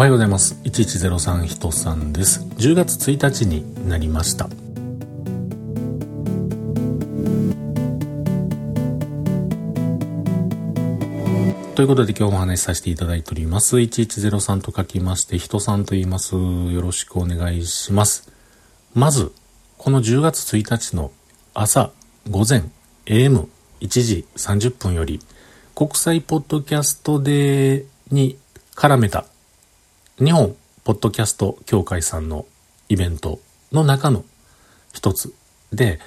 おはようございます。1103人さんです。10月1日になりました。ということで今日お話しさせていただいております。1103と書きまして、人さんと言います。よろしくお願いします。まず、この10月1日の朝、午前、AM1 時30分より、国際ポッドキャストデーに絡めた日本ポッドキャスト協会さんのイベントの中の一つで、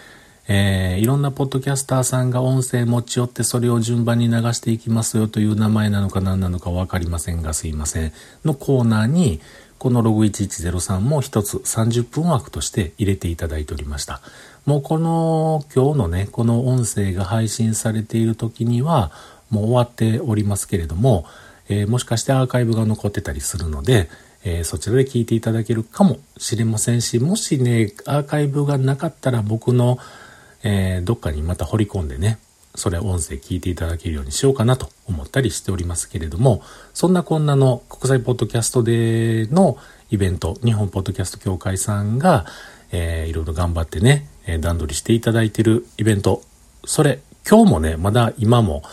えー、いろんなポッドキャスターさんが音声持ち寄ってそれを順番に流していきますよという名前なのか何なのかわかりませんがすいませんのコーナーにこのログ1103も一つ30分枠として入れていただいておりました。もうこの今日のね、この音声が配信されている時にはもう終わっておりますけれども、えー、もしかしてアーカイブが残ってたりするので、えー、そちらで聞いていただけるかもしれませんし、もしね、アーカイブがなかったら僕の、えー、どっかにまた掘り込んでね、それ音声聞いていただけるようにしようかなと思ったりしておりますけれども、そんなこんなの国際ポッドキャストでのイベント、日本ポッドキャスト協会さんが、えー、いろいろ頑張ってね、え段取りしていただいてるイベント、それ、今日もね、まだ今も、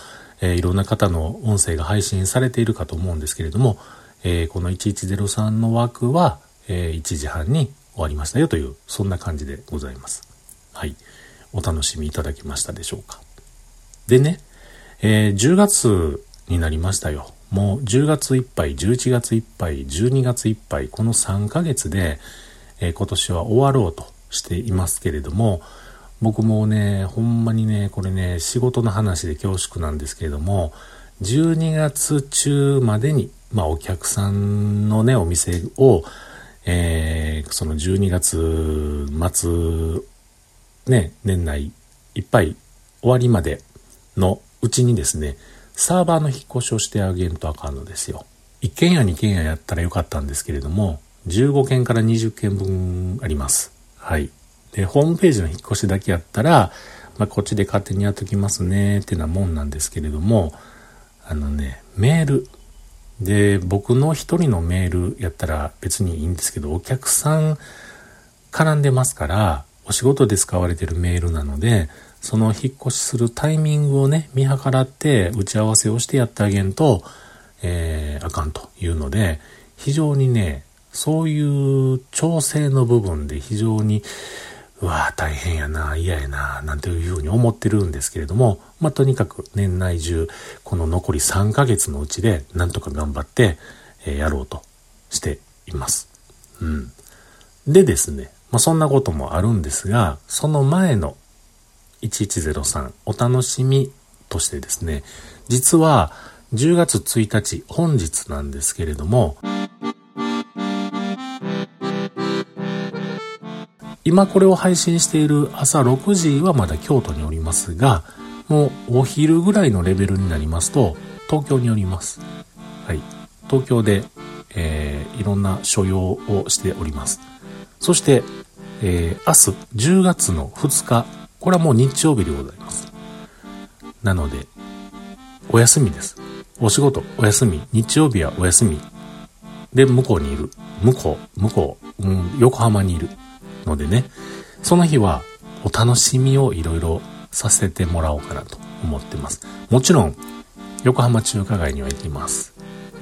えー、いろんな方の音声が配信されているかと思うんですけれども、えー、この1103の枠は、え、1時半に終わりましたよという、そんな感じでございます。はい。お楽しみいただけましたでしょうか。でね、えー、10月になりましたよ。もう10月いっぱい、11月いっぱい、12月いっぱい、この3ヶ月で、えー、今年は終わろうとしていますけれども、僕もね、ほんまにね、これね、仕事の話で恐縮なんですけれども、12月中までに、まあお客さんのね、お店を、えー、その12月末、ね、年内いっぱい終わりまでのうちにですね、サーバーの引っ越しをしてあげんとあかんのですよ。1軒家2軒家やったらよかったんですけれども、15件から20件分あります。はい。で、ホームページの引っ越しだけやったら、まあ、こっちで勝手にやっときますねっていうなもんなんですけれども、あのね、メール。で、僕の一人のメールやったら別にいいんですけど、お客さん絡んでますから、お仕事で使われてるメールなので、その引っ越しするタイミングをね、見計らって打ち合わせをしてやってあげんと、えー、あかんというので、非常にね、そういう調整の部分で非常に、うわあ大変やな、嫌やな、なんていうふうに思ってるんですけれども、まあ、とにかく年内中、この残り3ヶ月のうちで、なんとか頑張って、えー、やろうとしています。うん。でですね、まあ、そんなこともあるんですが、その前の1103お楽しみとしてですね、実は10月1日、本日なんですけれども、今これを配信している朝6時はまだ京都におりますが、もうお昼ぐらいのレベルになりますと、東京におります。はい。東京で、えー、いろんな所用をしております。そして、えー、明日10月の2日、これはもう日曜日でございます。なので、お休みです。お仕事、お休み。日曜日はお休み。で、向こうにいる。向こう、向こう、うん、横浜にいる。のでね、その日はお楽しみをいろいろさせてもらおうかなと思ってます。もちろん、横浜中華街には行きます。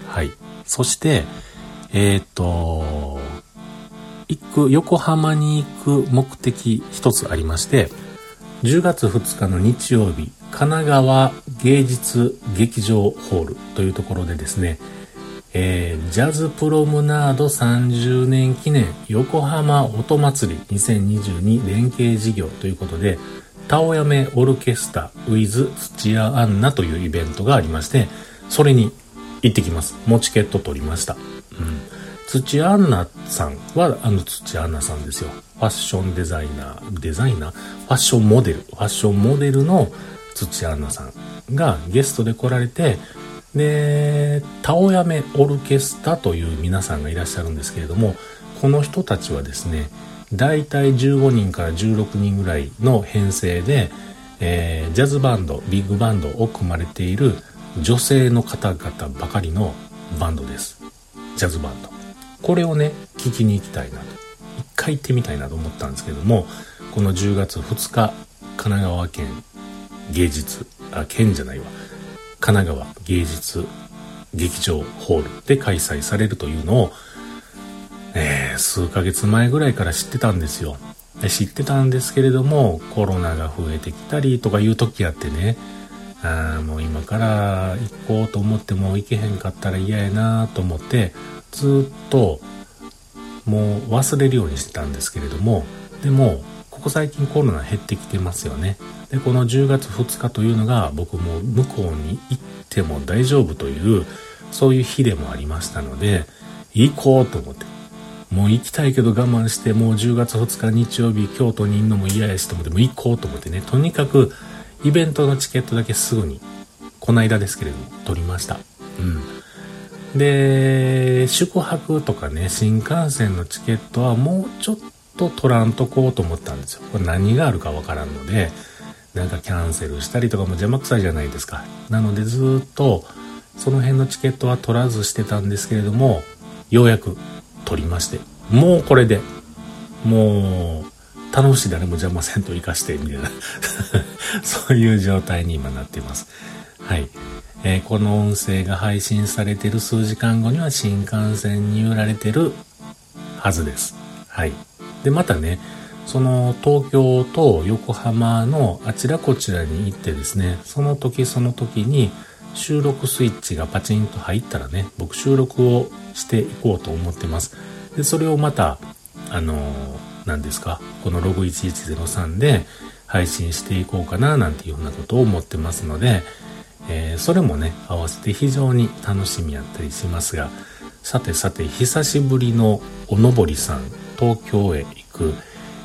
はい。そして、えっ、と、行く、横浜に行く目的一つありまして、10月2日の日曜日、神奈川芸術劇場ホールというところでですね、えー、ジャズプロムナード30年記念横浜音祭り2022連携事業ということで、タオヤメオルケスタ with 土屋アンナというイベントがありまして、それに行ってきます。もうチケット取りました。うん。土屋アンナさんはあの土屋アンナさんですよ。ファッションデザイナー、デザイナー？ファッションモデル、ファッションモデルの土屋アンナさんがゲストで来られて、で、タオヤメオルケスタという皆さんがいらっしゃるんですけれども、この人たちはですね、大体15人から16人ぐらいの編成で、えー、ジャズバンド、ビッグバンドを組まれている女性の方々ばかりのバンドです。ジャズバンド。これをね、聞きに行きたいなと。一回行ってみたいなと思ったんですけども、この10月2日、神奈川県芸術、あ、県じゃないわ。神奈川芸術劇場ホールで開催されるというのを、えー、数ヶ月前ぐらいから知ってたんですよ。知ってたんですけれども、コロナが増えてきたりとかいう時あってね、あもう今から行こうと思っても行けへんかったら嫌やなと思って、ずっともう忘れるようにしてたんですけれども、でも、ここ最近コロナ減ってきてますよね。で、この10月2日というのが僕も向こうに行っても大丈夫という、そういう日でもありましたので、行こうと思って。もう行きたいけど我慢して、もう10月2日日曜日京都にいるのも嫌やしと思って、もう行こうと思ってね、とにかくイベントのチケットだけすぐに、この間ですけれども、取りました。うん。で、宿泊とかね、新幹線のチケットはもうちょっと取らんとこうと思ったんですよ。これ何があるかわからんので、なんかキャンセルしたりとかも邪魔くさいじゃないですか。なのでずっと、その辺のチケットは取らずしてたんですけれども、ようやく取りまして、もうこれで、もう、楽しい誰も邪魔せんと生かして、みたいな そういう状態に今なっています。はい。えー、この音声が配信されてる数時間後には新幹線に揺られてるはずです。はい。で、またね、その東京と横浜のあちらこちらに行ってですね、その時その時に収録スイッチがパチンと入ったらね、僕収録をしていこうと思ってます。で、それをまた、あの何ですか、このログ1103で配信していこうかななんていうふうなことを思ってますので、えー、それもね、合わせて非常に楽しみやったりしますが、さてさて、久しぶりのおのぼりさん、東京へ行く、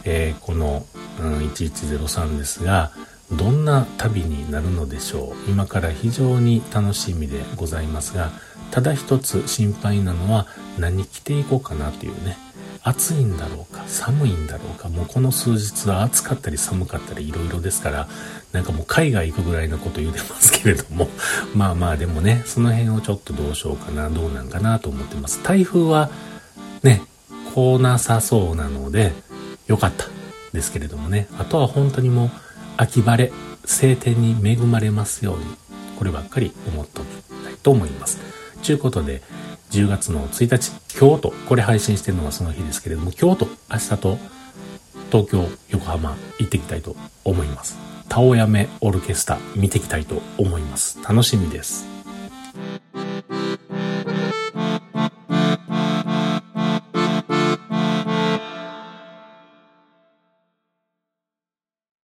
えー、この、うん、1103ですが、どんな旅になるのでしょう？今から非常に楽しみでございますがただ一つ心配なのは何着ていこうかなというね。暑いんだろうか寒いんだろうかもうこの数日は暑かったり寒かったりいろいろですからなんかもう海外行くぐらいのこと言うてますけれども まあまあでもねその辺をちょっとどうしようかなどうなんかなと思ってます。台風はね来なさそうなのでよかったですけれどもねあとは本当にもう秋晴れ、晴天に恵まれますように、こればっかり思っておきたいと思います。ちゅうことで、10月の1日、京都、これ配信してるのはその日ですけれども、京都、明日と東京、横浜行ってきたいと思います。タオヤメオルケスタ見ていきたいと思います。楽しみです。